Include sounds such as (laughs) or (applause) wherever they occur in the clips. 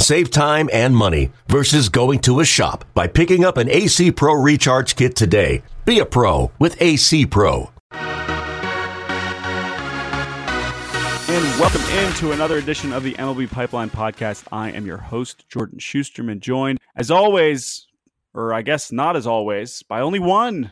Save time and money versus going to a shop by picking up an AC Pro Recharge Kit today. Be a pro with AC Pro. And welcome into another edition of the MLB Pipeline Podcast. I am your host, Jordan Schusterman, joined, as always, or I guess not as always, by only one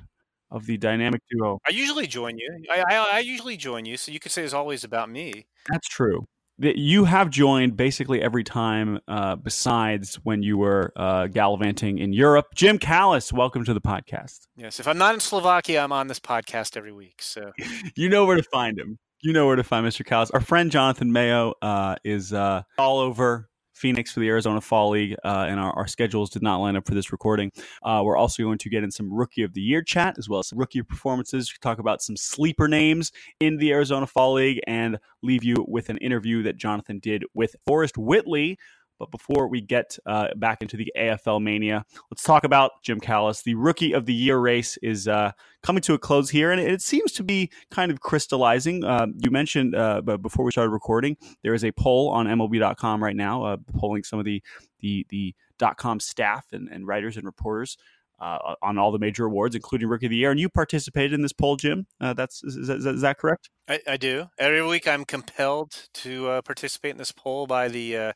of the dynamic duo. I usually join you. I, I, I usually join you, so you could say it's always about me. That's true you have joined basically every time uh, besides when you were uh, gallivanting in Europe. Jim Callis, welcome to the podcast. Yes, if I'm not in Slovakia, I'm on this podcast every week. So (laughs) you know where to find him. You know where to find Mr. Callis. Our friend Jonathan Mayo uh, is uh, all over Phoenix for the Arizona Fall League, uh, and our, our, schedules did not line up for this recording. Uh, we're also going to get in some Rookie of the Year chat as well as some rookie performances. Talk about some sleeper names in the Arizona Fall League, and leave you with an interview that Jonathan did with Forrest Whitley but before we get uh, back into the AFL mania, let's talk about Jim Callis. The Rookie of the Year race is uh, coming to a close here, and it seems to be kind of crystallizing. Uh, you mentioned, uh, before we started recording, there is a poll on MLB.com right now, uh, polling some of the the the .com staff and, and writers and reporters. Uh, on all the major awards, including Rookie of the Year, and you participated in this poll, Jim. that's is, is, is that correct? I, I, do. Every week, I'm compelled to participate in this poll by the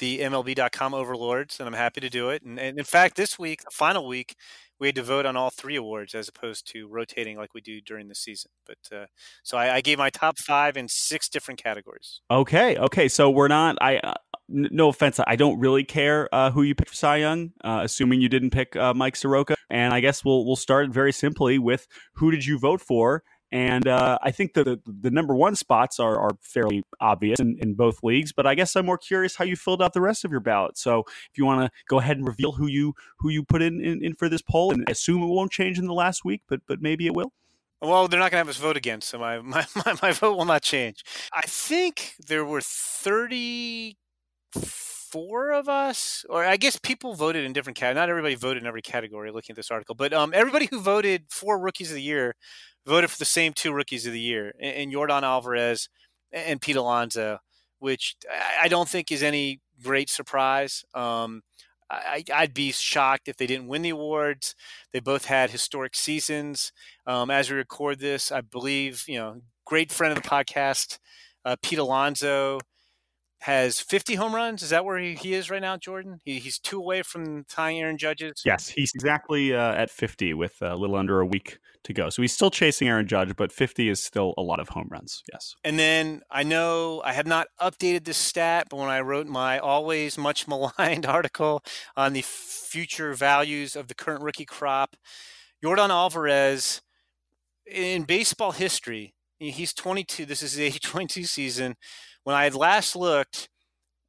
the MLB.com overlords, and I'm happy to do it. And, and, in fact, this week, the final week, we had to vote on all three awards as opposed to rotating like we do during the season. But uh, so I, I, gave my top five in six different categories. Okay, okay. So we're not. I uh, n- no offense, I don't really care uh, who you picked for Cy Young, uh, assuming you didn't pick uh, Mike Soroka. And I guess we'll we'll start very simply with who did you vote for and uh, I think the, the, number one spots are, are fairly obvious in, in, both leagues. But I guess I'm more curious how you filled out the rest of your ballot. So if you want to go ahead and reveal who you who you put in, in, in for this poll, and assume it won't change in the last week, but but maybe it will. Well, they're not going to have us vote again, so my, (laughs) my, my, my vote will not change. I think there were 34 of us, or I guess people voted in different categories. Not everybody voted in every category looking at this article, but um, everybody who voted for Rookies of the Year voted for the same two rookies of the year, and Yordan Alvarez and Pete Alonso, which I don't think is any great surprise. Um, I, would be shocked if they didn't win the awards. They both had historic seasons. Um, as we record this, I believe you know, great friend of the podcast, uh, Pete Alonso has 50 home runs. Is that where he, he is right now, Jordan? He, he's two away from tying Aaron Judge's. Yes, he's exactly uh, at 50 with a little under a week to go. So he's still chasing Aaron Judge, but 50 is still a lot of home runs. Yes. And then I know I have not updated this stat, but when I wrote my always much maligned (laughs) article on the future values of the current rookie crop, Yordan Alvarez in baseball history, he's 22. This is the (laughs) age 22 season when I had last looked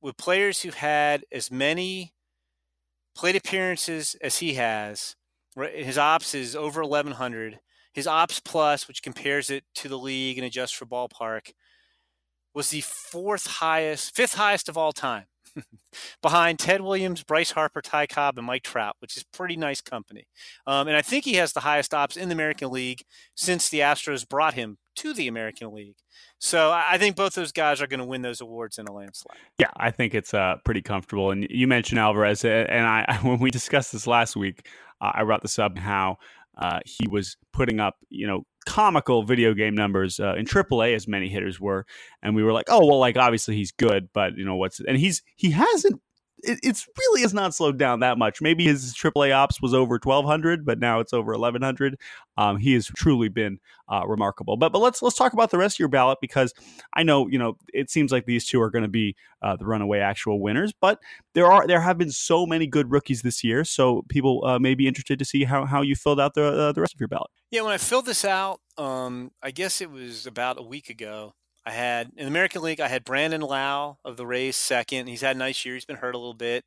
with players who had as many plate appearances as he has, his ops is over 1100. His ops plus, which compares it to the league and adjusts for ballpark, was the fourth highest, fifth highest of all time. (laughs) behind Ted Williams, Bryce Harper, Ty Cobb, and Mike Trout, which is pretty nice company. Um, and I think he has the highest ops in the American League since the Astros brought him to the American League. So I think both those guys are going to win those awards in a landslide. Yeah, I think it's uh, pretty comfortable. And you mentioned Alvarez, and I (laughs) when we discussed this last week, uh, I brought this up how uh, he was putting up, you know, comical video game numbers uh, in AAA as many hitters were, and we were like, oh well, like obviously he's good, but you know what's and he's he hasn't. It, it's really has not slowed down that much. Maybe his AAA ops was over twelve hundred, but now it's over eleven hundred. Um, he has truly been uh, remarkable. But but let's let's talk about the rest of your ballot because I know you know it seems like these two are going to be uh, the runaway actual winners. But there are there have been so many good rookies this year, so people uh, may be interested to see how how you filled out the uh, the rest of your ballot. Yeah, when I filled this out, um, I guess it was about a week ago. I had in the American League, I had Brandon Lowe of the Rays second. He's had a nice year. He's been hurt a little bit.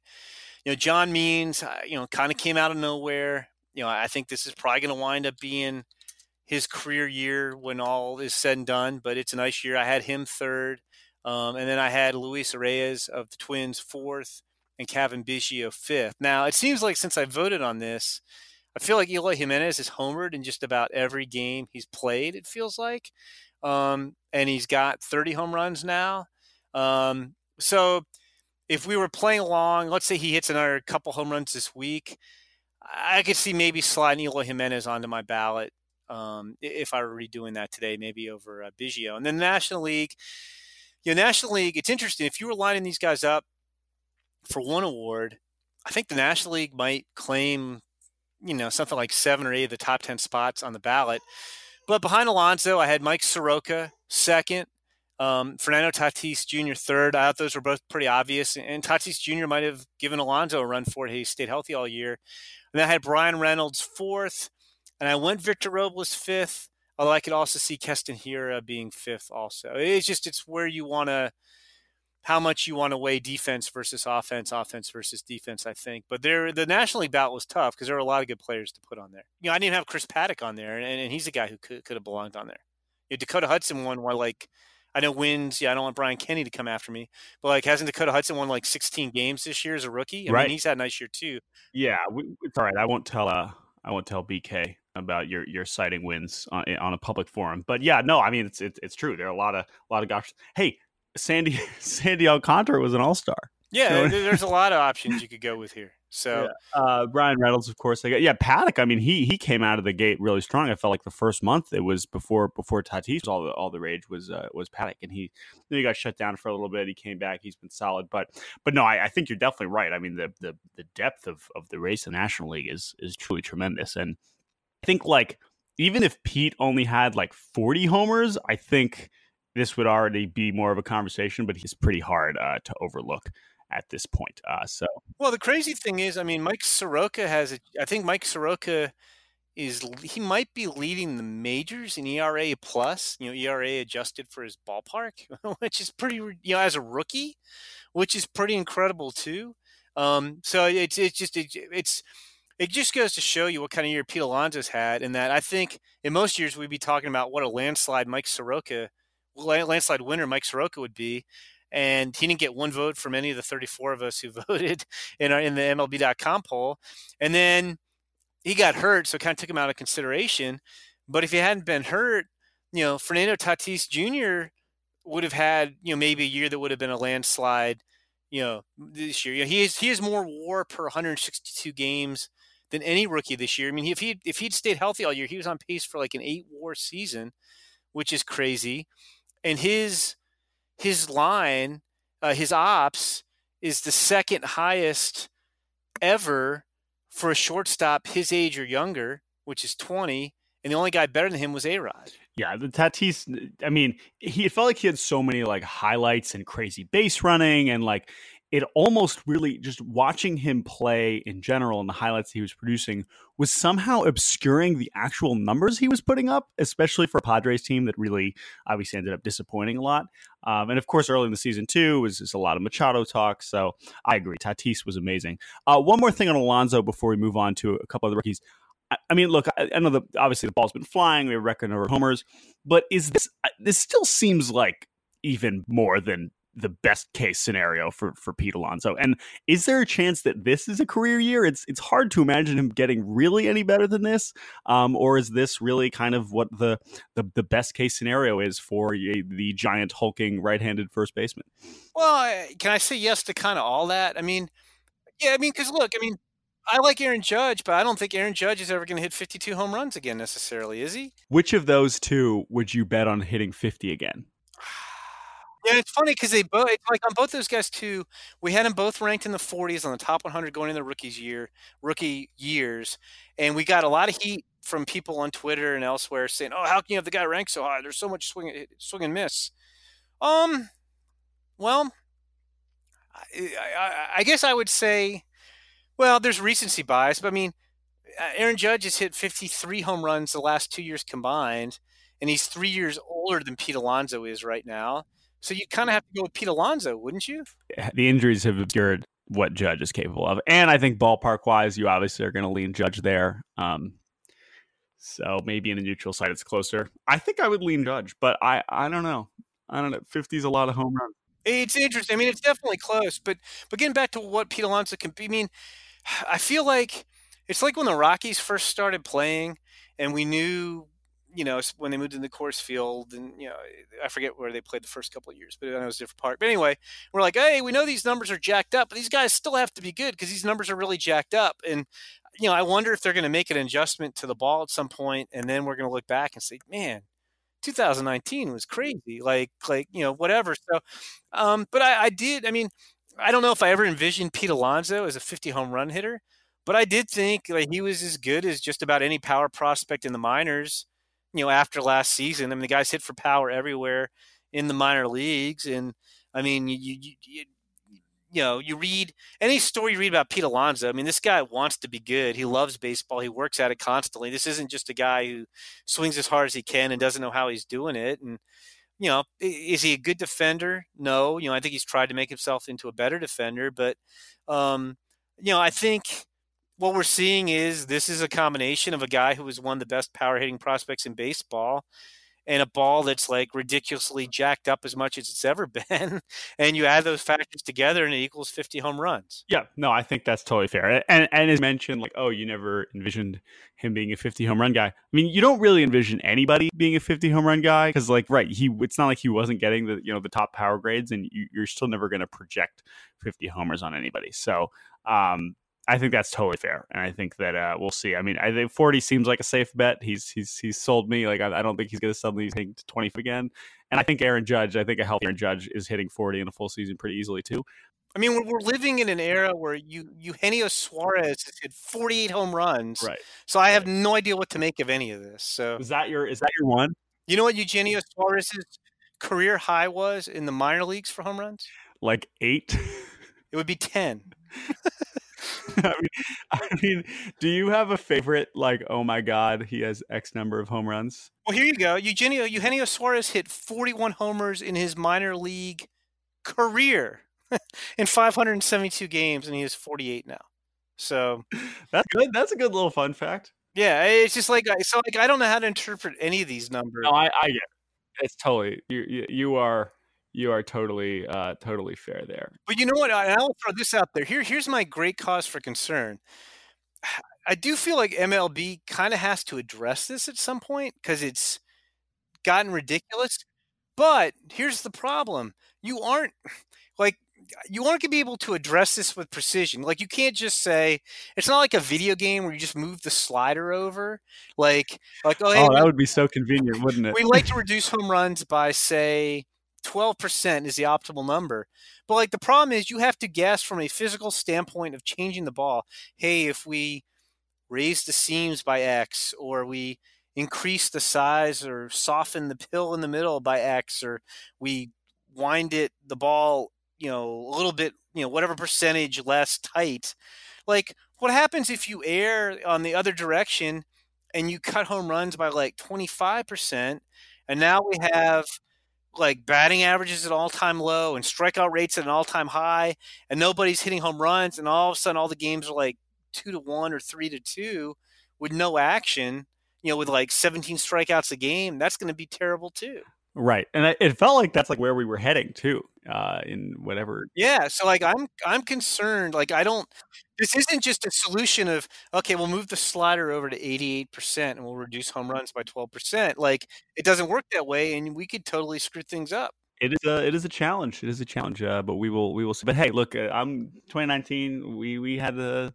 You know, John Means, you know, kind of came out of nowhere. You know, I think this is probably going to wind up being, his career year when all is said and done, but it's a nice year. I had him third, um, and then I had Luis Arraez of the Twins fourth, and Cavan Biggio fifth. Now it seems like since I voted on this, I feel like Eloy Jimenez is homered in just about every game he's played. It feels like, um, and he's got 30 home runs now. Um, so if we were playing along, let's say he hits another couple home runs this week, I could see maybe sliding Eloy Jimenez onto my ballot um, if I were redoing that today, maybe over uh, Biggio. And then the National League, you know, National League, it's interesting. If you were lining these guys up for one award, I think the National League might claim, you know, something like seven or eight of the top 10 spots on the ballot. But behind Alonso, I had Mike Soroka second, um, Fernando Tatis Jr. third. I thought those were both pretty obvious. And Tatis Jr. might have given Alonso a run for it. He stayed healthy all year. And then I had Bryan Reynolds fourth, and I went Victor Robles fifth. Although I could also see Keston Hiura being fifth also. It's just it's where you want to how much you want to weigh defense versus offense, offense versus defense, I think. But there, the National League bout was tough because there were a lot of good players to put on there. You know, I didn't have Chris Paddack on there, and, and he's a guy who could, could have belonged on there. You know, Dakota Hudson won one like I know wins. Yeah, I don't want Brian Kenny to come after me, but like hasn't Dakota Hudson won like 16 games this year as a rookie? I right. mean, he's had a nice year too. Yeah, we, it's all right. I won't tell. Uh, I won't tell BK about your your citing wins on, on a public forum. But yeah, no, I mean it's it's, it's true. There are a lot of a lot of guys. Hey, Sandy (laughs) Sandy Alcantara was an all star. Yeah, so, (laughs) there's a lot of options you could go with here. So yeah. uh, Bryan Reynolds, of course, I got yeah. Paddack, I mean, he he came out of the gate really strong. I felt like the first month it was before before Tatis all the all the rage was uh, was Paddack, and he know, he got shut down for a little bit. He came back. He's been solid, but but no, I, I think you're definitely right. I mean, the the the depth of of the race in the National League is is truly tremendous, and I think like even if Pete only had like 40 homers, I think this would already be more of a conversation. But he's pretty hard uh, to overlook at this point. Uh, so, well, the crazy thing is, I mean, Mike Soroka has, a, I think Mike Soroka is he might be leading the majors in ERA plus, you know, ERA adjusted for his ballpark, (laughs) which is pretty, you know, as a rookie, which is pretty incredible too. Um, so it's it's just it, it's it just goes to show you what kind of year Pete Alonso's had, and that I think in most years we'd be talking about what a landslide Mike Soroka, landslide winner Mike Soroka would be, and he didn't get one vote from any of the 34 of us who (laughs) voted in our in the MLB.com poll. And then he got hurt, so it kind of took him out of consideration. But if he hadn't been hurt, you know, Fernando Tatis Jr. would have had you know maybe a year that would have been a landslide. You know, this year, you know, he is he has more WAR per 162 games than any rookie this year. I mean, if he if he'd stayed healthy all year, he was on pace for like an eight WAR season, which is crazy. And his his line, uh, his ops, is the second highest ever for a shortstop his age or younger, which is 20. And the only guy better than him was A Rod. Yeah, the Tatis. I mean, he felt like he had so many like highlights and crazy base running, and like it almost really just watching him play in general and the highlights he was producing was somehow obscuring the actual numbers he was putting up, especially for Padres team that really obviously ended up disappointing a lot. Um, and of course, early in the season too was just a lot of Machado talk. So I agree, Tatis was amazing. Uh, one more thing on Alonso before we move on to a couple of the rookies. I mean, look, I, know the obviously the ball's been flying. We have record number of homers, but is this this still seems like even more than the best case scenario for for Pete Alonso. And is there a chance that this is a career year? It's it's hard to imagine him getting really any better than this, um, or is this really kind of what the the, the best case scenario is for a, the giant hulking right-handed first baseman? Well, can I say yes to kind of all that? I mean, yeah, I mean, because look, I mean. I like Aaron Judge, but I don't think Aaron Judge is ever going to hit 52 home runs again necessarily, is he? Which of those two would you bet on hitting 50 again? (sighs) (sighs) Yeah, it's funny because they both like on both those guys too. We had them both ranked in the 40s on the top 100 going into the rookies year, rookie years, and we got a lot of heat from people on Twitter and elsewhere saying, "Oh, how can you have the guy ranked so high? There's so much swing, eh, swing and miss." Um, well, I, I, I guess I would say, well, there's recency bias, but I mean, Aaron Judge has hit 53 home runs the last two years combined, and he's three years older than Pete Alonso is right now. So you kind of have to go with Pete Alonso, wouldn't you? The injuries have obscured what Judge is capable of, and I think ballpark wise, you obviously are going to lean Judge there. Um, So maybe in a neutral site it's closer. I think I would lean Judge, but I I don't know. I don't know. 50 is a lot of home runs. It's interesting. I mean, it's definitely close, but but getting back to what Pete Alonso can be, I mean, (sighs) I feel like it's like when the Rockies first started playing, and we knew, you know, when they moved into the Coors Field, and you know, I forget where they played the first couple of years, but it was a different part. But anyway, we're like, hey, we know these numbers are jacked up, but these guys still have to be good because these numbers are really jacked up, and you know, I wonder if they're going to make an adjustment to the ball at some point, and then we're going to look back and say, man, 2019 was crazy. Like, like you know, whatever. So, um, but I, I did. I mean, I don't know if I ever envisioned Pete Alonso as a 50 home run hitter, but I did think like he was as good as just about any power prospect in the minors. You know, after last season, I mean, the guys hit for power everywhere in the minor leagues, and I mean, you, you, you you know, you read any story you read about Pete Alonso. I mean, this guy wants to be good. He loves baseball. He works at it constantly. This isn't just a guy who swings as hard as he can and doesn't know how he's doing it. And you know, is he a good defender? No. You know, I think he's tried to make himself into a better defender, but um, you know, I think what we're seeing is this is a combination of a guy who was one of the best power hitting prospects in baseball and a ball that's like ridiculously jacked up as much as it's ever (laughs) been. and you add those factors together and it equals 50 home runs. Yeah, no, I think that's totally fair. And and as mentioned, like, oh, you never envisioned him being a 50 home run guy. I mean, you don't really envision anybody being a 50 home run guy because, like, right, he it's not like he wasn't getting the you know the top power grades, and you, you're still never going to project 50 homers on anybody. So, um, I think that's totally fair, and I think that uh, we'll see. I mean, I think forty seems like a safe bet. He's he's he's sold me. Like I, I don't think he's going to suddenly hit twenty again. And I think Aaron Judge. I think a healthy Aaron Judge is hitting forty in a full season pretty easily too. I mean, we're, living in an era where you Eugenio Suarez has hit forty eight home runs. Right. So I have no idea what to make of any of this. So is that your is that your one? You know what Eugenio Suarez's career high was in the minor leagues for home runs? Like eight. It would be ten. (laughs) (laughs) (laughs) I mean, I mean, do you have a favorite? Like, oh my God, he has X number of home runs. Well, here you go. Eugenio Eugenio Suarez hit 41 homers in his minor league career (laughs) in 572 games, and he is 48 now. So (laughs) that's good. That's a good little fun fact. Yeah, it's just like so. Like I don't know how to interpret any of these numbers. No, I, I get it. It's totally you. You, you are you are totally uh, totally fair there. But you know what? I, I'll throw this out there. Here, here's my great cause for concern. I do feel like MLB kind of has to address this at some point because it's gotten ridiculous. But here's the problem: you aren't (sighs) like you aren't going to be able to address this with precision. Like you can't just say it's not like a video game where you just move the slider over. Like like oh, hey, oh that would be so convenient, wouldn't it? We like to reduce home runs by say 12% is the optimal number. But like the problem is you have to guess from a physical standpoint of changing the ball. Hey, if we raise the seams by X or we increase the size or soften the pill in the middle by X or we wind it the ball, you know, a little bit, you know, whatever percentage less tight. Like what happens if you err on the other direction and you cut home runs by like 25% and now we have like batting averages at all time low and strikeout rates at an all time high, and nobody's hitting home runs, and all of a sudden all the games are like two to one or three to two with no action, you know, with like 17 strikeouts a game, that's going to be terrible too. Right, and it felt like that's like where we were heading too, uh, in whatever. Yeah, so like I'm I'm concerned. Like I don't. This isn't just a solution of okay, we'll move the slider over to 88 percent and we'll reduce home runs by 12 percent. Like it doesn't work that way, and we could totally screw things up. It is a it is a challenge. It is a challenge, uh, but we will we will see. But hey, look, uh, I'm 2019. We we had the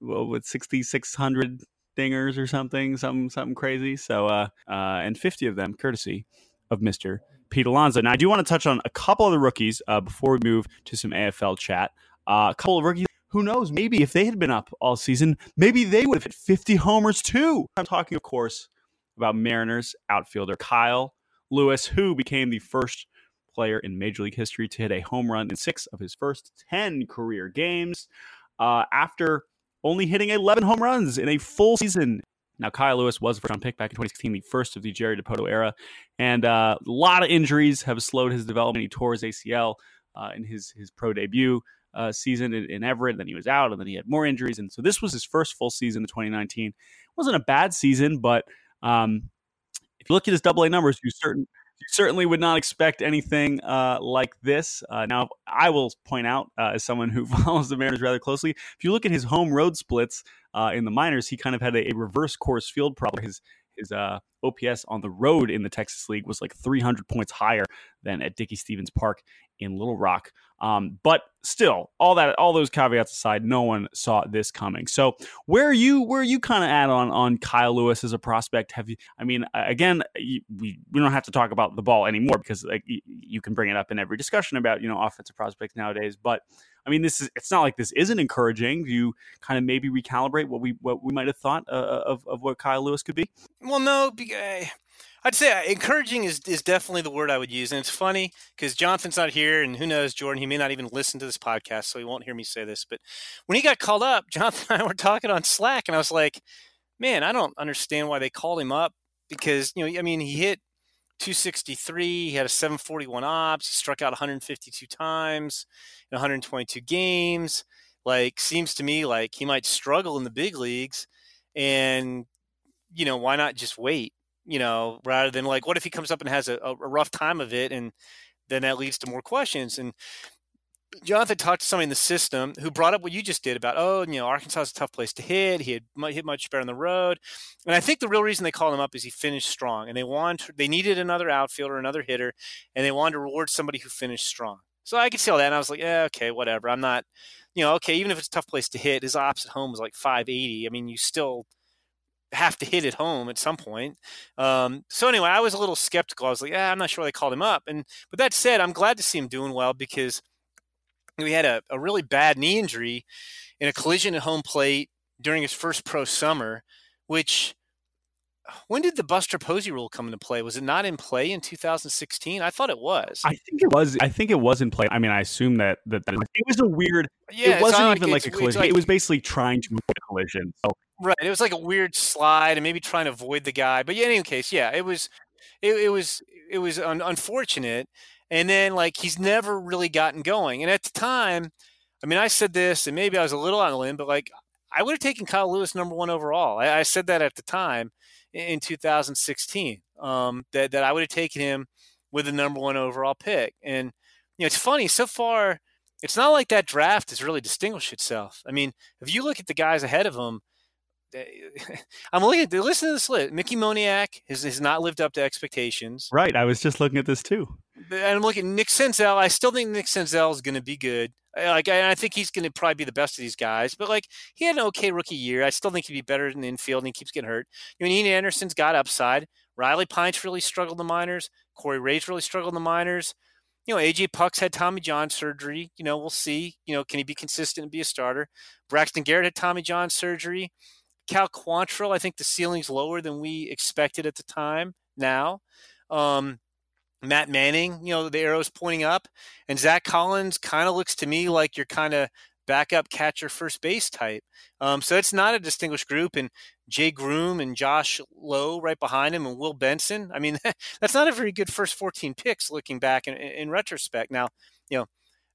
well with 6600 dingers or something, something something crazy. So uh, uh, and 50 of them courtesy of Mr. Pete Alonso. Now, I do want to touch on a couple of the rookies uh, before we move to some AFL chat. Uh, a couple of rookies. Who knows? Maybe if they had been up all season, maybe they would have hit 50 homers too. I'm talking, of course, about Mariners outfielder Kyle Lewis, who became the first player in Major League history to hit a home run in six of his first 10 career games uh, after only hitting 11 home runs in a full season now, Kyle Lewis was a first round pick back in 2016, the first of the Jerry Dipoto era. And uh, a lot of injuries have slowed his development. He tore his ACL uh, in his, his pro debut uh, season in, in, Everett. Then he was out, and then he had more injuries. And so this was his first full season in 2019. It wasn't a bad season, but Um, if you look at his double A numbers, you certain you certainly would not expect anything uh, like this. Uh, now, I will point out, uh, as someone who (laughs) follows the Mariners rather closely, if you look at his home road splits uh, in the minors, he kind of had a, a reverse Coors Field problem. His his uh, OPS on the road in the Texas League was like 300 points higher than at Dickey-Stephens Park in Little Rock. Um, but still, all that, all those caveats aside, no one saw this coming. So, where are you, where you kind of at on on Kyle Lewis as a prospect? Have you? I mean, again, we we don't have to talk about the ball anymore because like you can bring it up in every discussion about you know offensive prospects nowadays. But I mean, this is it's not like this isn't encouraging. Do you kind of maybe recalibrate what we what we might have thought uh, of of what Kyle Lewis could be? Well, no, I'd say uh, encouraging is, is definitely the word I would use. And it's funny because Jonathan's not here, and who knows, Jordan, he may not even listen to this podcast, so he won't hear me say this. But when he got called up, (laughs) Jonathan and I were talking on Slack, and I was like, man, I don't understand why they called him up because, you know, I mean, he hit 263, he had a 741 ops, he struck out 152 times in 122 games. Like, seems to me like he might struggle in the big leagues. And, you know, why not just wait? You know, rather than like, what if he comes up and has a, a rough time of it, and then that leads to more questions. And Jonathan talked to somebody in the system who brought up what you just did about, oh, you know, Arkansas is a tough place to hit. He had hit much better on the road, and I think the real reason they called him up is he finished strong, and they wanted they needed another outfielder, another hitter, and they wanted to reward somebody who finished strong. So I could see all that, and I was like, yeah, okay, whatever. I'm not, you know, okay, even if it's a tough place to hit, his ops at home was like 580. I mean, you still have to hit it home at some point. Um, so anyway, I was a little skeptical. I was like, yeah, I'm not sure they called him up. And but that said, I'm glad to see him doing well because we had a, a really bad knee injury in a collision at home plate during his first pro summer, which when did the Buster Posey rule come into play? Was it not in play in 2016? I thought it was. I think it was. I think it was in play. I mean, I assume that that, that it was a weird. Yeah, it wasn't even like, like a collision. Like, it was basically trying to avoid a collision. So Right. It was like a weird slide and maybe trying to avoid the guy. But yeah, in any case, yeah, it was it, it was it was un- unfortunate. And then like he's never really gotten going. And at the time, I mean, I said this, and maybe I was a little on the limb, but like I would have taken Kyle Lewis number one overall. I, I said that at the time in 2016 um, that that I would have taken him with the number one overall pick. And you know, it's funny so far. It's not like that draft has really distinguished itself. I mean, if you look at the guys ahead of him, (laughs) I'm looking at listen to this list. Mickey Moniak has, has not lived up to expectations. Right. I was just looking at this too. And I'm looking at Nick Senzel. I still think Nick Senzel is going to be good. Like I, I think he's going to probably be the best of these guys. But like he had an okay rookie year. I still think he'd be better in the infield, and he keeps getting hurt. You know, Ian Anderson's got upside. Riley Pint's really struggled in the minors. Corey Ray's really struggled in the minors. You know, AJ Puk's had Tommy John surgery. You know, we'll see. You know, can he be consistent and be a starter? Braxton Garrett had Tommy John surgery. Cal Quantrill, I think the ceiling's lower than we expected at the time now. Um, Matt Manning, you know, the arrow's pointing up. And Zach Collins kind of looks to me like you're kind of backup catcher first base type. Um, so it's not a distinguished group. And Jay Groome and Josh Lowe right behind him and Will Benson. I mean, (laughs) that's not a very good first 14 picks looking back in, in retrospect. Now, you know,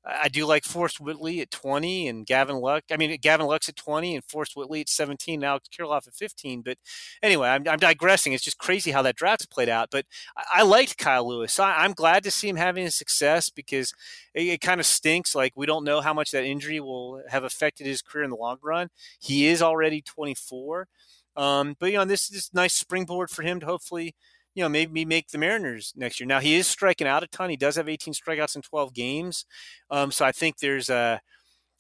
I do like Forrest Whitley at 20 and Gavin Lux. I mean, Gavin Lux's at 20 and Forrest Whitley at 17. Now Kirilloff at 15. But anyway, I'm, I'm, digressing. It's just crazy how that draft's played out. But I, I liked Kyle Lewis. I, am glad to see him having success because it, it kind of stinks. Like we don't know how much that injury will have affected his career in the long run. He is already 24. Um, but you know, this is a nice springboard for him to hopefully you know, maybe make the Mariners next year. Now he is striking out a ton. He does have 18 strikeouts in 12 games. Um, so I think there's a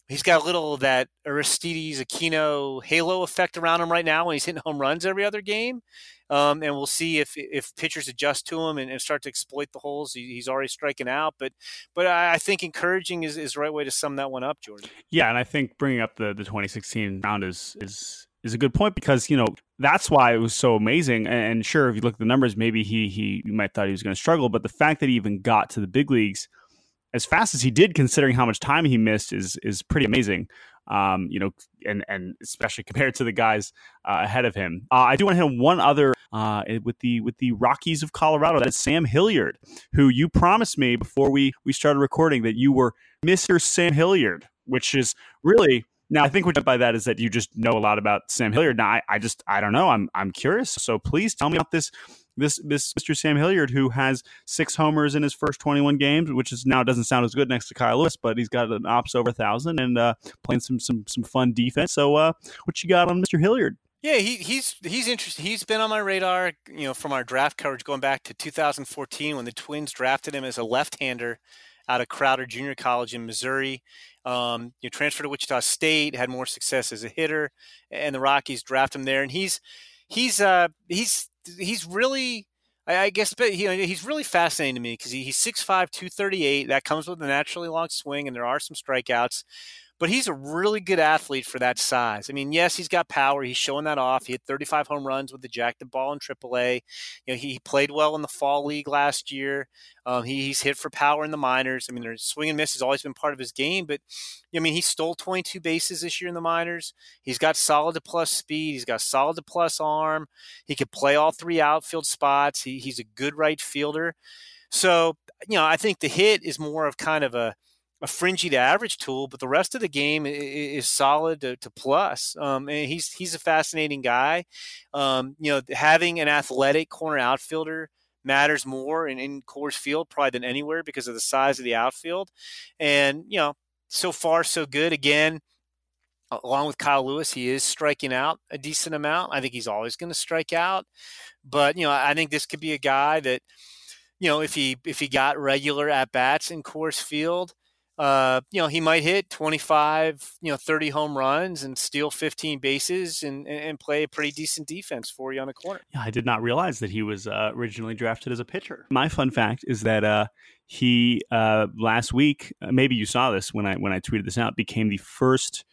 he's got a little of that Aristides Aquino halo effect around him right now when he's hitting home runs every other game. Um, and we'll see if if pitchers adjust to him and, and start to exploit the holes. He, he's already striking out, but but I, I, think encouraging is, is the right way to sum that one up, Jordan. Yeah, and I think bringing up the the 2016 round is is is a good point because you know that's why it was so amazing. And, sure, if you look at the numbers, maybe he he you might thought he was going to struggle, but the fact that he even got to the big leagues as fast as he did, considering how much time he missed, is is pretty amazing. Um, you know, and and especially (laughs) compared to the guys uh, ahead of him. Uh, I do want to hit one other uh, with the with the Rockies of Colorado. That's Sam Hilliard, who you promised me before we we started recording that you were Mister Sam Hilliard, which is really Now, I think what you meant by that is that you just know a lot about Sam Hilliard. Now, I, I just I don't know. I'm I'm curious. So please tell me about this this this Mr. Sam Hilliard who has six homers in his first 21 games, which is now doesn't sound as good next to Kyle Lewis, but he's got an ops over a thousand and uh, playing some some some fun defense. So, uh, what you got on Mr. Hilliard? Yeah, he, he's he's interesting. He's been on my radar, you know, from our draft coverage going back to 2014 when the Twins drafted him as a left-hander out of Crowder Junior College in Missouri. Um, you know, transferred to Wichita State, had more success as a hitter, and the Rockies draft him there. And he's he's uh, he's he's really I, guess but know, he's really fascinating to me because he, he's 6'5", 238. That comes with a naturally long swing, and there are some strikeouts but he's a really good athlete for that size. I mean, yes, he's got power. He's showing that off. He had 35 home runs with the Jack the Ball in AAA. You know, he played well in the fall league last year. Um, he, he's hit for power in the minors. I mean, their swing and miss has always been part of his game, but I mean, he stole 22 bases this year in the minors. He's got solid to plus speed. He's got solid to plus arm. He could play all three outfield spots. He, he's a good right fielder. So, you know, I think the hit is more of kind of a a fringy to average tool, but the rest of the game is solid to, to plus. Um, and he's he's a fascinating guy. Um, you know, having an athletic corner outfielder matters more in, in Coors Field probably than anywhere because of the size of the outfield. And you know, so far so good. Again, along with Kyle Lewis, he is striking out a decent amount. I think he's always going to strike out, but you know, I think this could be a guy that. You know, if he if he got regular at bats in Coors Field, uh, you know, he might hit 25, you know, 30 home runs and steal 15 bases and, and play a pretty decent defense for you on the corner. Yeah, I did not realize that he was uh, originally drafted as a pitcher. My fun fact is that uh, he uh, last week, uh, maybe you saw this when I when I tweeted this out, became the first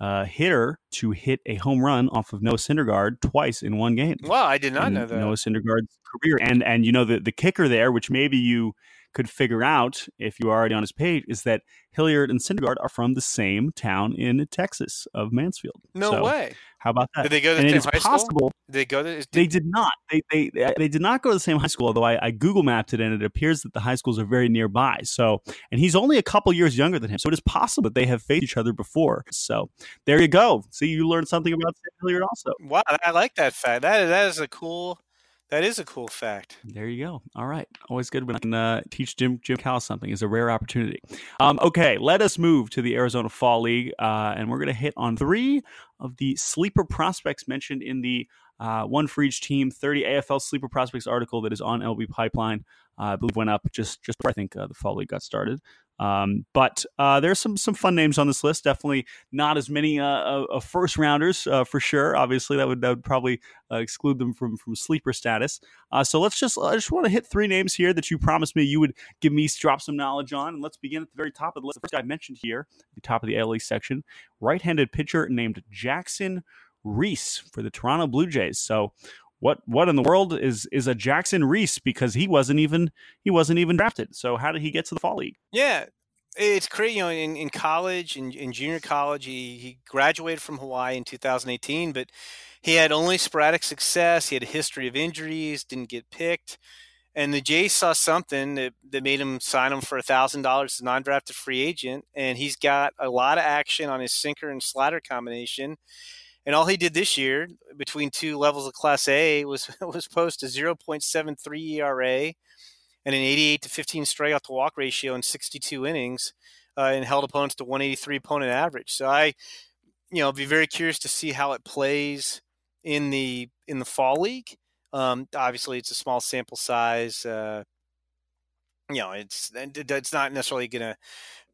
uh, hitter to hit a home run off of Noah Syndergaard twice in one game. Wow, I did not know that. Noah Syndergaard's career, and and you know the the kicker there, which maybe you could figure out if you're already on his page is that Hilliard and Syndergaard are from the same town in Texas of Mansfield. No so, way. How about that? Did they go to the and same high possible, school? Did they go to? Did, they did not. They, they they did not go to the same high school. Although I, I, Google mapped it, and it appears that the high schools are very nearby. So, and he's only a couple years younger than him, so it is possible that they have faced each other before. So, there you go. See, you learned something about Sam Hilliard also. Wow, I like that fact. That that is a cool that is a cool fact. There you go. All right. Always good when I can uh, teach Jim Jim Cal something. It's a rare opportunity. Um, okay, let us move to the Arizona Fall League, uh, and we're going to hit on three of the sleeper prospects mentioned in the uh, one for each team 30 AFL sleeper prospects article that is on LB Pipeline. Uh, I believe went up just just before I think uh, the fall league got started. Um, but uh, there's some some fun names on this list. Definitely not as many uh, first rounders uh, for sure. Obviously, that would that would probably uh, exclude them from from sleeper status. Uh, so let's just I just want to hit three names here that you promised me you would give me drop some knowledge on. And let's begin at the very top of the list. The first guy mentioned here, the top of the LE section, right-handed pitcher named Jackson Rees for the Toronto Blue Jays. So what what in the world is is a Jackson Rees because he wasn't even he wasn't even drafted. So how did he get to the fall league? Yeah, it's crazy. You know, in, in college, in, in junior college, he, he graduated from Hawaii in 2018, but he had only sporadic success. He had a history of injuries, didn't get picked. And the Jays saw something that, that made him sign him for $1,000 as a non drafted free agent. And he's got a lot of action on his sinker and slider combination. And all he did this year between two levels of Class A was (laughs) was post a 0.73 ERA and an 88 to 15 strikeout to walk ratio in 62 innings, uh, and held opponents to 183 opponent average. So I, you know, be very curious to see how it plays in the in the fall league. Um, obviously, it's a small sample size. Uh, you know, it's it's not necessarily going to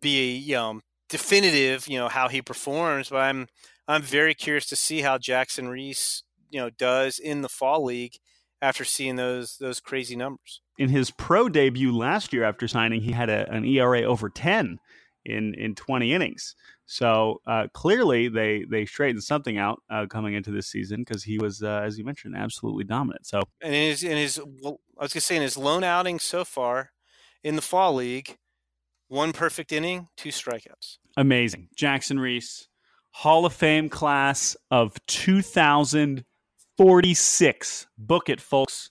be you know definitive. You know how he performs, but I'm I'm very curious to see how Jackson Rees, you know, does in the fall league after seeing those those crazy numbers. In his pro debut last year, after signing, he had a, an ERA over ten in in 20 innings. So uh, clearly, they they straightened something out uh, coming into this season because he was, uh, as you mentioned, absolutely dominant. So and in his in his well, I was gonna say in his lone outing so far in the fall league, one perfect inning, two strikeouts. Amazing, Jackson Rees Hall of Fame class of 2046. Book it, folks.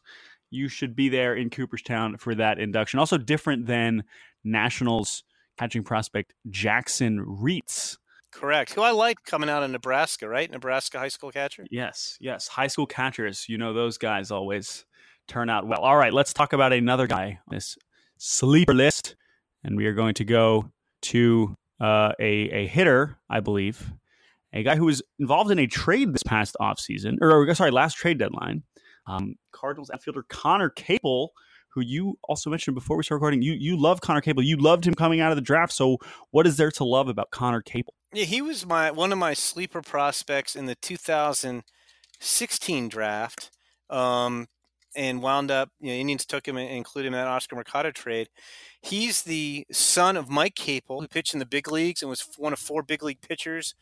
You should be there in Cooperstown for that induction. Also, different than Nationals catching prospect Jackson Reetz. Correct. Who I like coming out of Nebraska, right? Nebraska high school catcher. Yes, yes. High school catchers. You know those guys always turn out well. All right, let's talk about another guy on this sleeper list, and we are going to go to uh, a a hitter, I believe, a guy who was involved in a trade this past offseason, or sorry, last trade deadline. Um, Cardinals outfielder Conner Capel, who you also mentioned before we started recording. You you love Conner Capel. You loved him coming out of the draft. So what is there to love about Conner Capel? Yeah, he was my one of my sleeper prospects in the 2016 draft. Um, and wound up, you know, Indians took him and included him in that Oscar Mercado trade. He's the son of Mike Capel, who pitched in the big leagues and was one of four big league pitchers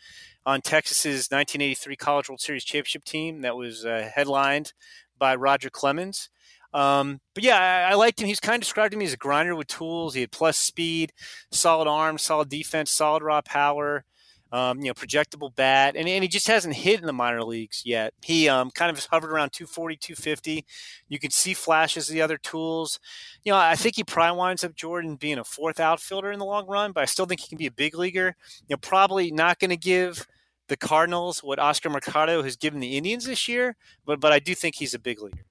on Texas's 1983 College World Series championship team that was uh, headlined by Roger Clemens. Um, but yeah, I, I, liked him. He's kind of described to me as a grinder with tools. He had plus speed, solid arm, solid defense, solid raw power um, you know, projectable bat, and, and he just hasn't hit in the minor leagues yet. He um, kind of hovered around 240, 250. You can see flashes of the other tools. You know, I think he probably winds up Jordan being a fourth outfielder in the long run, but I still think he can be a big leaguer. You know, probably not going to give the Cardinals what Oscar Mercado has given the Indians this year, but but I do think he's a big leaguer.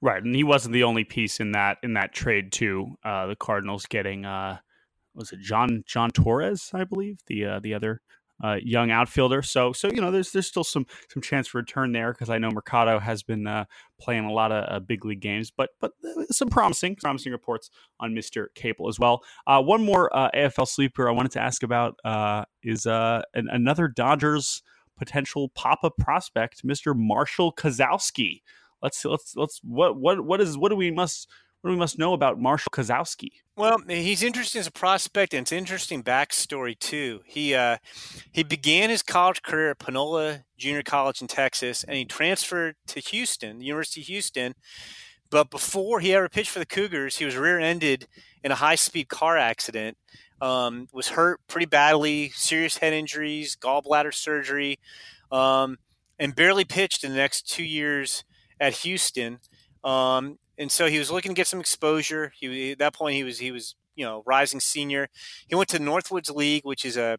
Right, and he wasn't the only piece in that in that trade too. Uh, the Cardinals getting uh, was it John John Torres, I believe, the uh, the other uh, young outfielder. So so you know there's there's still some some chance for return there because I know Mercado has been uh, playing a lot of uh, big league games, but but uh, some promising promising reports on Mr. Capel as well. Uh, one more uh, AFL sleeper I wanted to ask about is an, another Dodgers potential pop up prospect, Mr. Marshall Kasowski. Let's let's let's what what what is what do we must what do we must know about Marshall Kasowski? Well, he's interesting as a prospect, and it's interesting backstory too. He uh, he began his college career at Panola Junior College in Texas, and he transferred to Houston, the University of Houston. But before he ever pitched for the Cougars, he was rear-ended in a high-speed car accident. Um, was hurt pretty badly, serious head injuries, gallbladder surgery, um, and barely pitched in the next two years at Houston. Um, and so he was looking to get some exposure. He at that point he was he was you know rising senior. He went to Northwoods League, which is a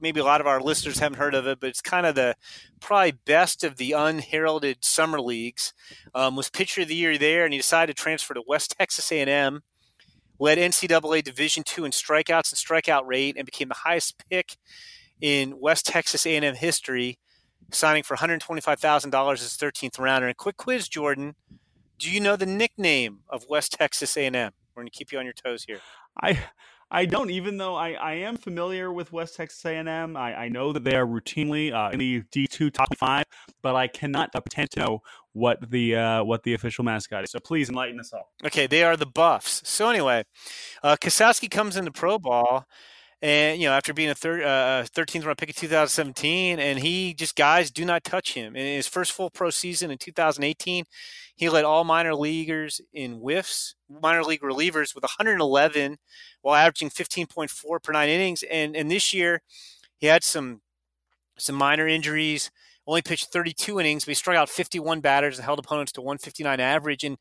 maybe a lot of our listeners haven't heard of it, but it's kind of the probably best of the unheralded summer leagues. Um, was pitcher of the year there, and he decided to transfer to West Texas A&M. Led NCAA Division two in strikeouts and strikeout rate, and became the highest pick in West Texas A&M history, signing for $125,000 as 13th rounder. And quick quiz, Jordan. Do you know the nickname of West Texas A&M? We're going to keep you on your toes here. I I don't, even though I, I am familiar with West Texas A&M. I, I know that they are routinely uh, in the D2 top five, but I cannot pretend to know what the uh, what the official mascot is. So please enlighten us all. Okay, they are the Buffs. So anyway, uh, Kasowski comes into pro ball and you know after being a uh, 13th round pick in 2017 and he just guys do not touch him. In his first full pro season in 2018 he led all minor leaguers in whiffs minor league relievers with 111 while averaging 15.4 per nine innings. And and this year he had some some minor injuries only pitched 32 innings but he struck out 51 batters and held opponents to 159 average. And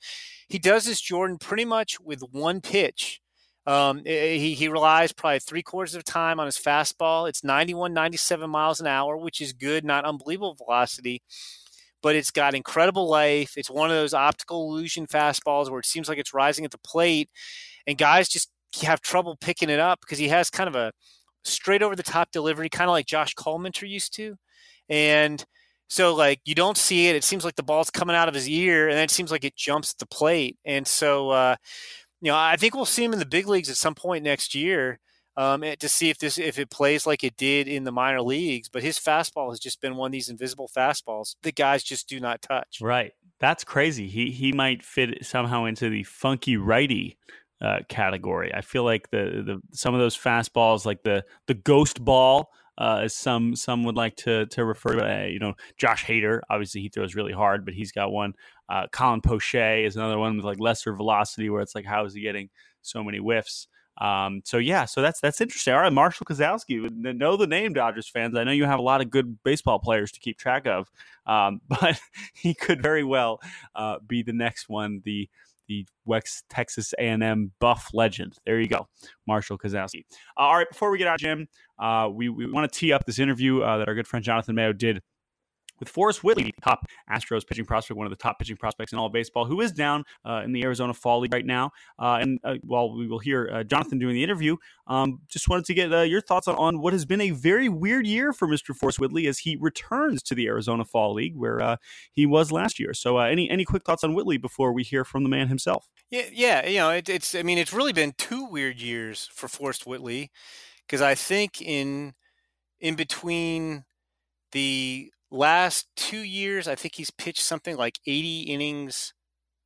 he does this jordan pretty much with one pitch um, he, he relies probably three quarters of the time on his fastball. It's 91, 97 miles an hour, which is good, not unbelievable velocity, but it's got incredible life. It's one of those optical illusion fastballs where it seems like it's rising at the plate, and guys just have trouble picking it up because he has kind of a straight over the top delivery, kind of like Josh Collmenter used to. And so, like, you don't see it. It seems like the ball's coming out of his ear, and then it seems like it jumps the plate. And so, uh, you know, I think we'll see him in the big leagues at some point next year um, to see if this if it plays like it did in the minor leagues. But his fastball has just been one of these invisible fastballs that guys just do not touch. Right, that's crazy. He he might fit somehow into the funky righty uh, category. I feel like the the some of those fastballs, like the the ghost ball. Uh, as some some would like to to refer to, uh, you know, Josh Hader. Obviously, he throws really hard, but he's got one uh, Colin Poche is another one with like lesser velocity, where it's like, how is he getting so many whiffs? Um, so yeah, so that's that's interesting. All right, Marshall Kasowski, know the name, Dodgers fans. I know you have a lot of good baseball players to keep track of, um, (laughs) but he could very well uh, be the next one, the the West Texas A&M Buff legend. There you go, Marshall Kasowski. Uh, all right, before we get out, Jim, uh, we, we want to tee up this interview uh, that our good friend Jonathan Mayo did with Forrest Whitley, top Astros pitching prospect, one of the top pitching prospects in all baseball, who is down uh, in the Arizona Fall League right now. Uh, and uh, while we will hear uh, Jonathan doing the interview, um, just wanted to get uh, your thoughts on, on, what has been a very weird year for Mr. Forrest Whitley as he returns to the Arizona Fall League, where he was last year. So, any any quick thoughts on Whitley before we hear from the man himself? Yeah, yeah, you know, it, it's I mean, it's really been two weird years for Forrest Whitley because I think in in between the last two years, I think he's pitched something like 80 innings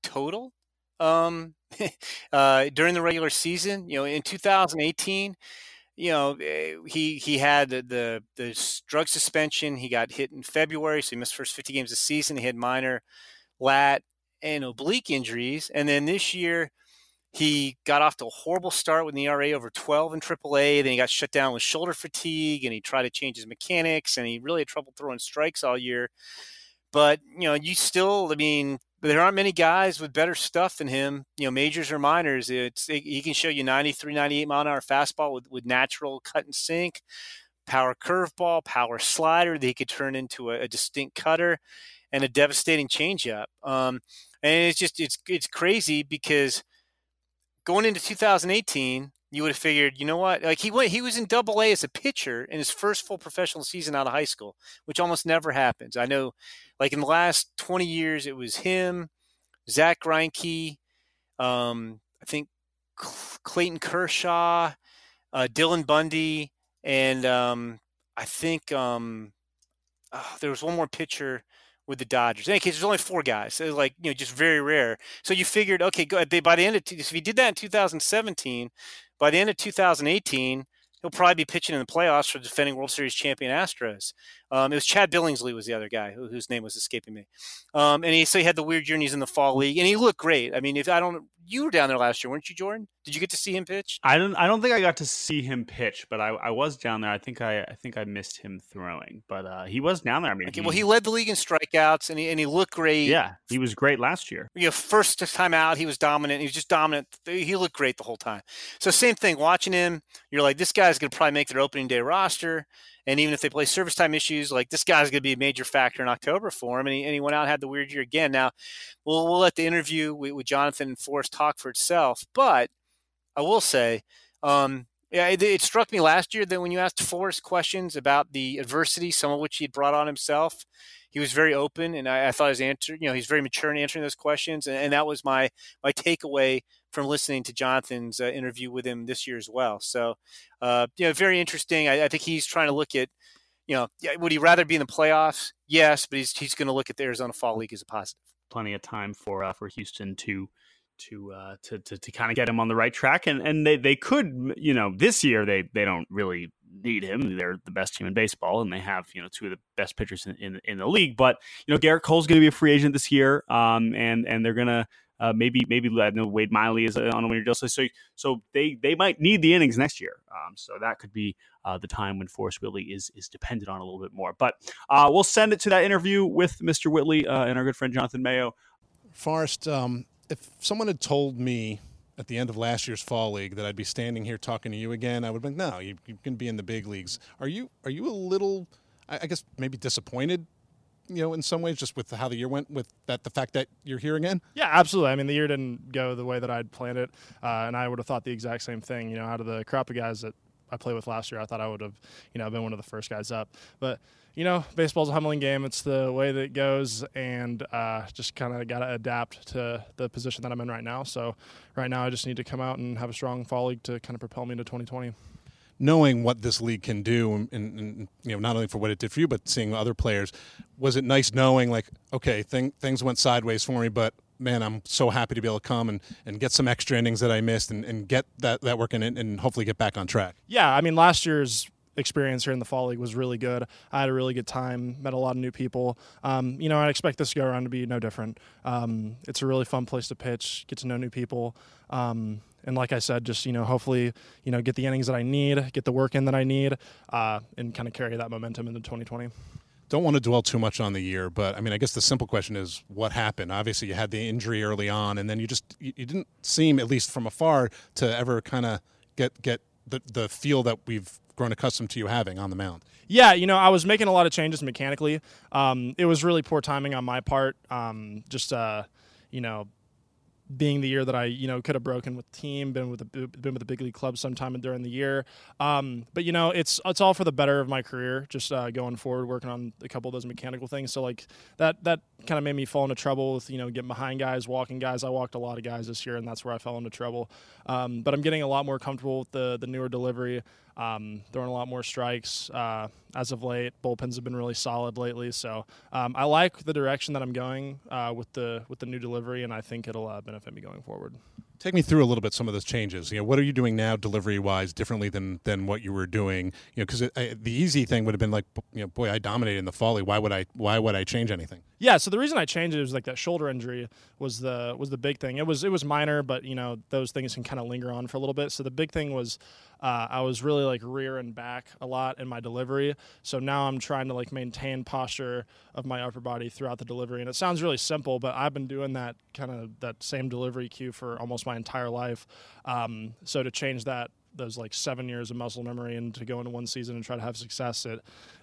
total um, (laughs) uh, during the regular season. You know, in 2018, you know, eh, he he had the, the, the drug suspension. He got hit in February, so he missed first 50 games of season. He had minor lat and oblique injuries, and then this year he got off to a horrible start with an ERA over 12 in AAA. Then he got shut down with shoulder fatigue, and he tried to change his mechanics, and he really had trouble throwing strikes all year. But you know, you still, I mean, there aren't many guys with better stuff than him. You know, majors or minors. It's it, he can show you 93, 98 mile an hour fastball with with natural cut and sink, power curveball, power slider that he could turn into a, a distinct cutter, and a devastating changeup. Um, and it's just it's it's crazy because going into 2018, you would have figured, you know what? Like he went, he was in Double A as a pitcher in his first full professional season out of high school, which almost never happens. I know, like in the last 20 years, it was him, Zack Greinke, um, I think Clayton Kershaw, uh, Dylan Bundy, and um, I think um, oh, there was one more pitcher with the Dodgers. In any case, there's only four guys. So like you know, just very rare. So you figured, okay, go, they, by the end of if he did that in 2017, by the end of 2018, he'll probably be pitching in the playoffs for defending World Series champion Astros. Um, it was Chad Billingsley was the other guy who, whose name was escaping me. Um, and he so he had the weird he's in the fall league and he looked great. I mean, if I don't, you were down there last year, weren't you, Jordan? Did you get to see him pitch? I don't. I don't think I got to see him pitch, but I, I was down there. I think I, I think I missed him throwing, but uh, he was down there. I mean, okay, he, well, he led the league in strikeouts, and he and he looked great. Yeah, he was great last year. You know, first time out, he was dominant. He was just dominant. He looked great the whole time. So same thing. Watching him, you're like, this guy's going to probably make their opening day roster. And even if they play service time issues, like this guy's going to be a major factor in October for him. And he, and he went out and had the weird year again. Now, we'll, we'll let the interview with, with Jonathan and Forrest talk for itself. But I will say, um, yeah, it, it, struck me last year that when you asked Forrest questions about the adversity, some of which he had brought on himself, he was very open, and I, I thought his answer, you know, he's very mature in answering those questions, and, and that was my my takeaway from listening to Jonathan's uh, interview with him this year as well. So, uh, you know, very interesting. I, I, think he's trying to look at, you know, would he rather be in the playoffs? Yes, but he's he's going to look at the Arizona Fall League as a positive. Plenty of time for uh, for Houston to to uh, to to, to kind of get him on the right track, and and they they could, you know, this year they they don't really need him. They're the best team in baseball, and they have you know two of the best pitchers in in, in the league. But you know, Gerrit Cole's going to be a free agent this year, um, and and they're gonna uh, maybe maybe I know Wade Miley is on a winter deal, so so they they might need the innings next year. Um, so that could be uh, the time when Forrest Whitley is is dependent on a little bit more. But uh, we'll send it to that interview with Mr. Whitley uh, and our good friend Jonathan Mayo. Forrest, um, if someone had told me at the end of last year's fall league that I'd be standing here talking to you again, I would have been like no, you, you can be in the big leagues. Are you are you a little, I guess maybe disappointed you know, in some ways, just with how the year went, with that the fact that you're here again? Yeah, absolutely. I mean, the year didn't go the way that I'd planned it, uh, and I would have thought the exact same thing. You know, out of the crop of guys that I played with last year, I thought I would have, you know, been one of the first guys up. But you know, baseball's a humbling game. It's the way that it goes, and uh, just kind of got to adapt to the position that I'm in right now. So, right now, I just need to come out and have a strong fall league to kind of propel me into 2020 knowing what this league can do, and, and, you know, not only for what it did for you, but seeing other players, was it nice knowing like, okay, thing, things went sideways for me, but man, I'm so happy to be able to come and, and get some extra innings that I missed and, and get that, that working and, and hopefully get back on track. Yeah, I mean, last year's experience here in the fall league was really good. I had a really good time, met a lot of new people. Um, you know, I expect this go around to be no different. Um, it's a really fun place to pitch, get to know new people. Um, and like I said, just you know, hopefully, you know, get the innings that I need, get the work in that I need, uh, and kind of carry that momentum into 2020. don't want to dwell too much on the year, but I mean, I guess the simple question is what happened? Obviously, you had the injury early on, and then you just you, didn't seem, at least from afar, to ever kind of get get the the feel that we've grown accustomed to you having on the mound. Yeah, you know, I was making a lot of changes mechanically. Um, it was really poor timing on my part. Um, just uh, you know, being the year that I, you know, could have broken with team, been with the been with the big league club sometime during the year. Um, but you know, it's it's all for the better of my career. Just uh, going forward, working on a couple of those mechanical things. So like that that kind of made me fall into trouble with you know getting behind guys, walking guys. I walked a lot of guys this year, and that's where I fell into trouble. Um, but I'm getting a lot more comfortable with the the newer delivery. Um, throwing a lot more strikes uh, as of late. Bullpens have been really solid lately, so um, I like the direction that I'm going uh, with the with the new delivery, and I think it'll uh, benefit me going forward. Take me through a little bit some of those changes. You know, what are you doing now, delivery wise, differently than than what you were doing? You know, because the easy thing would have been like, you know, boy, I dominated in the fall league. Why would I? Why would I change anything? Yeah. So the reason I changed it was like that shoulder injury was the was the big thing. It was it was minor, but you know those things can kind of linger on for a little bit. So the big thing was uh, I was really like rear and back a lot in my delivery. So now I'm trying to like maintain posture of my upper body throughout the delivery. And it sounds really simple, but I've been doing that kind of that same delivery cue for almost my entire life. Um, so to change that those like seven years of muscle memory and to go into one season and try to have success, it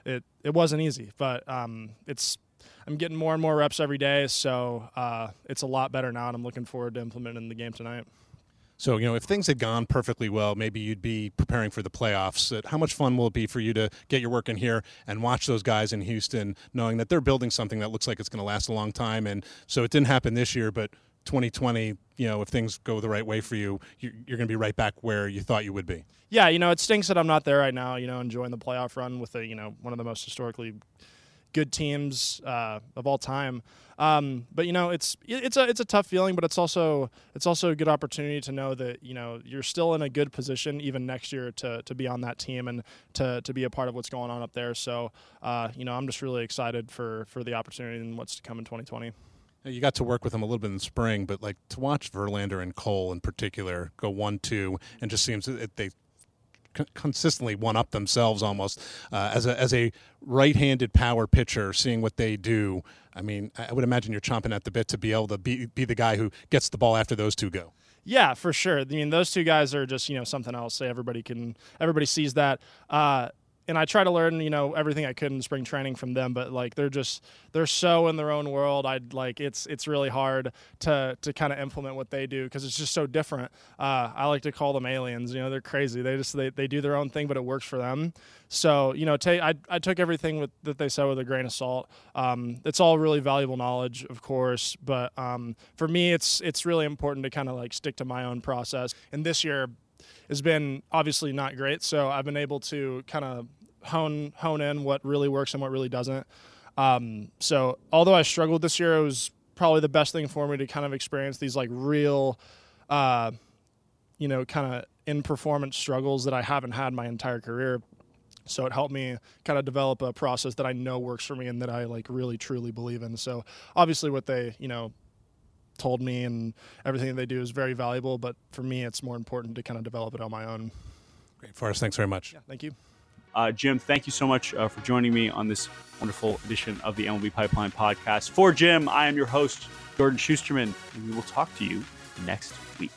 it it wasn't easy, but um, it's I'm getting more and more reps every day, so uh, it's a lot better now, and I'm looking forward to implementing the game tonight. So, you know, if things had gone perfectly well, maybe you'd be preparing for the playoffs. How much fun will it be for you to get your work in here and watch those guys in Houston, knowing that they're building something that looks like it's going to last a long time? And so it didn't happen this year, but 2020, you know, if things go the right way for you, you're going to be right back where you thought you would be. Yeah, you know, it stinks that I'm not there right now. You know, enjoying the playoff run with a you know one of the most historically good teams uh, of all time. Um, but you know, it's it's a it's a tough feeling, but it's also it's also a good opportunity to know that you know you're still in a good position even next year to to be on that team and to to be a part of what's going on up there. So uh, you know, I'm just really excited for for the opportunity and what's to come in 2020. You got to work with him a little bit in the spring, but like to watch Verlander and Cole in particular go one two, and just seems that they consistently one up themselves almost uh, as a as a right-handed power pitcher. Seeing what they do, I mean, I would imagine you're chomping at the bit to be able to be be the guy who gets the ball after those two go. Yeah, for sure. I mean, those two guys are just you know something else. Say Everybody can everybody sees that. Uh, and I try to learn, you know, everything I could in spring training from them, but like they're just they're so in their own world. I'd like it's it's really hard to to kind of implement what they do because it's just so different. Uh, I like to call them aliens. You know, they're crazy. They just they, they do their own thing, but it works for them. So you know, I I took everything with that they said with a grain of salt. Um, it's all really valuable knowledge, of course, but um, for me, it's it's really important to kind of like stick to my own process. And this year, has been obviously not great. So I've been able to kind of hone hone in what really works and what really doesn't. Um, so although I struggled this year, it was probably the best thing for me to kind of experience these like real, uh, you know, kind of in performance struggles that I haven't had my entire career. So it helped me kind of develop a process that I know works for me and that I like really truly believe in. So obviously, what they you know told me and everything they do is very valuable. But for me, it's more important to kind of develop it on my own. Great, Forrest. Thanks very much. Yeah, thank you. Uh, Jim, thank you so much uh, for joining me on this wonderful edition of the MLB Pipeline podcast. For Jim, I am your host, Jordan Schusterman, and we will talk to you next week.